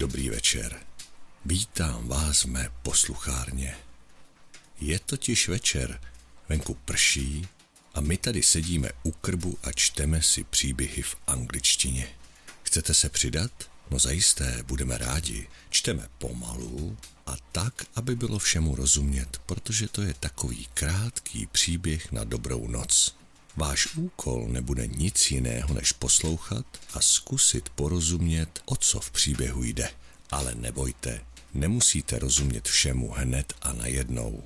dobrý večer. Vítám vás v mé posluchárně. Je totiž večer, venku prší a my tady sedíme u krbu a čteme si příběhy v angličtině. Chcete se přidat? No zajisté, budeme rádi. Čteme pomalu a tak, aby bylo všemu rozumět, protože to je takový krátký příběh na dobrou noc. Váš úkol nebude nic jiného, než poslouchat a zkusit porozumět, o co v příběhu jde. Ale nebojte, nemusíte rozumět všemu hned a najednou.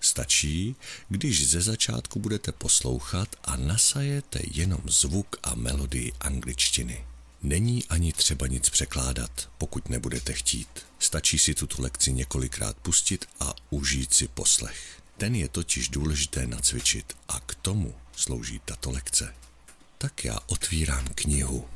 Stačí, když ze začátku budete poslouchat a nasajete jenom zvuk a melodii angličtiny. Není ani třeba nic překládat, pokud nebudete chtít. Stačí si tuto lekci několikrát pustit a užít si poslech. Ten je totiž důležité nacvičit a k tomu slouží tato lekce. Tak já otvírám knihu.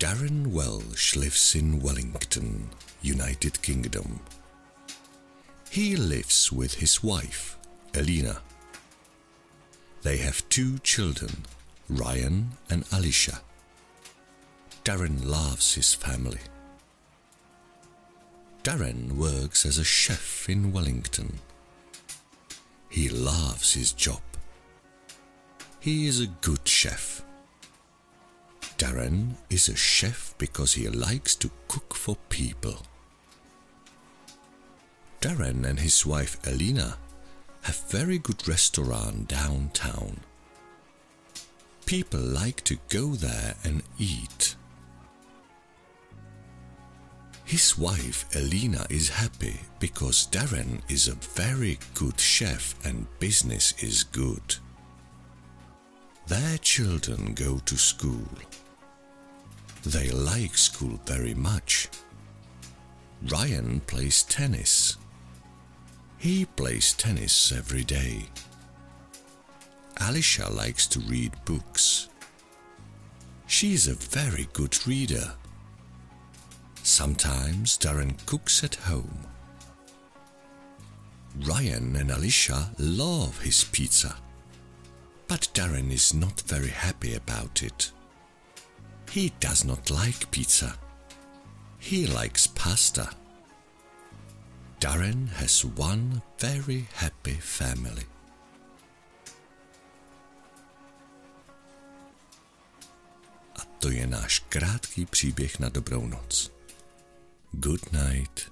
Darren Welsh lives in Wellington, United Kingdom. He lives with his wife, Elena. They have two children, Ryan and Alicia. Darren loves his family. Darren works as a chef in Wellington. He loves his job. He is a good chef. Darren is a chef because he likes to cook for people. Darren and his wife Elena have very good restaurant downtown. People like to go there and eat. His wife Elena is happy because Darren is a very good chef and business is good. Their children go to school. They like school very much. Ryan plays tennis. He plays tennis every day. Alicia likes to read books. She is a very good reader. Sometimes Darren cooks at home. Ryan and Alicia love his pizza, but Darren is not very happy about it. He does not like pizza. He likes pasta. Darren has one very happy family. A to je náš krátký příběh na dobrou noc. Good night.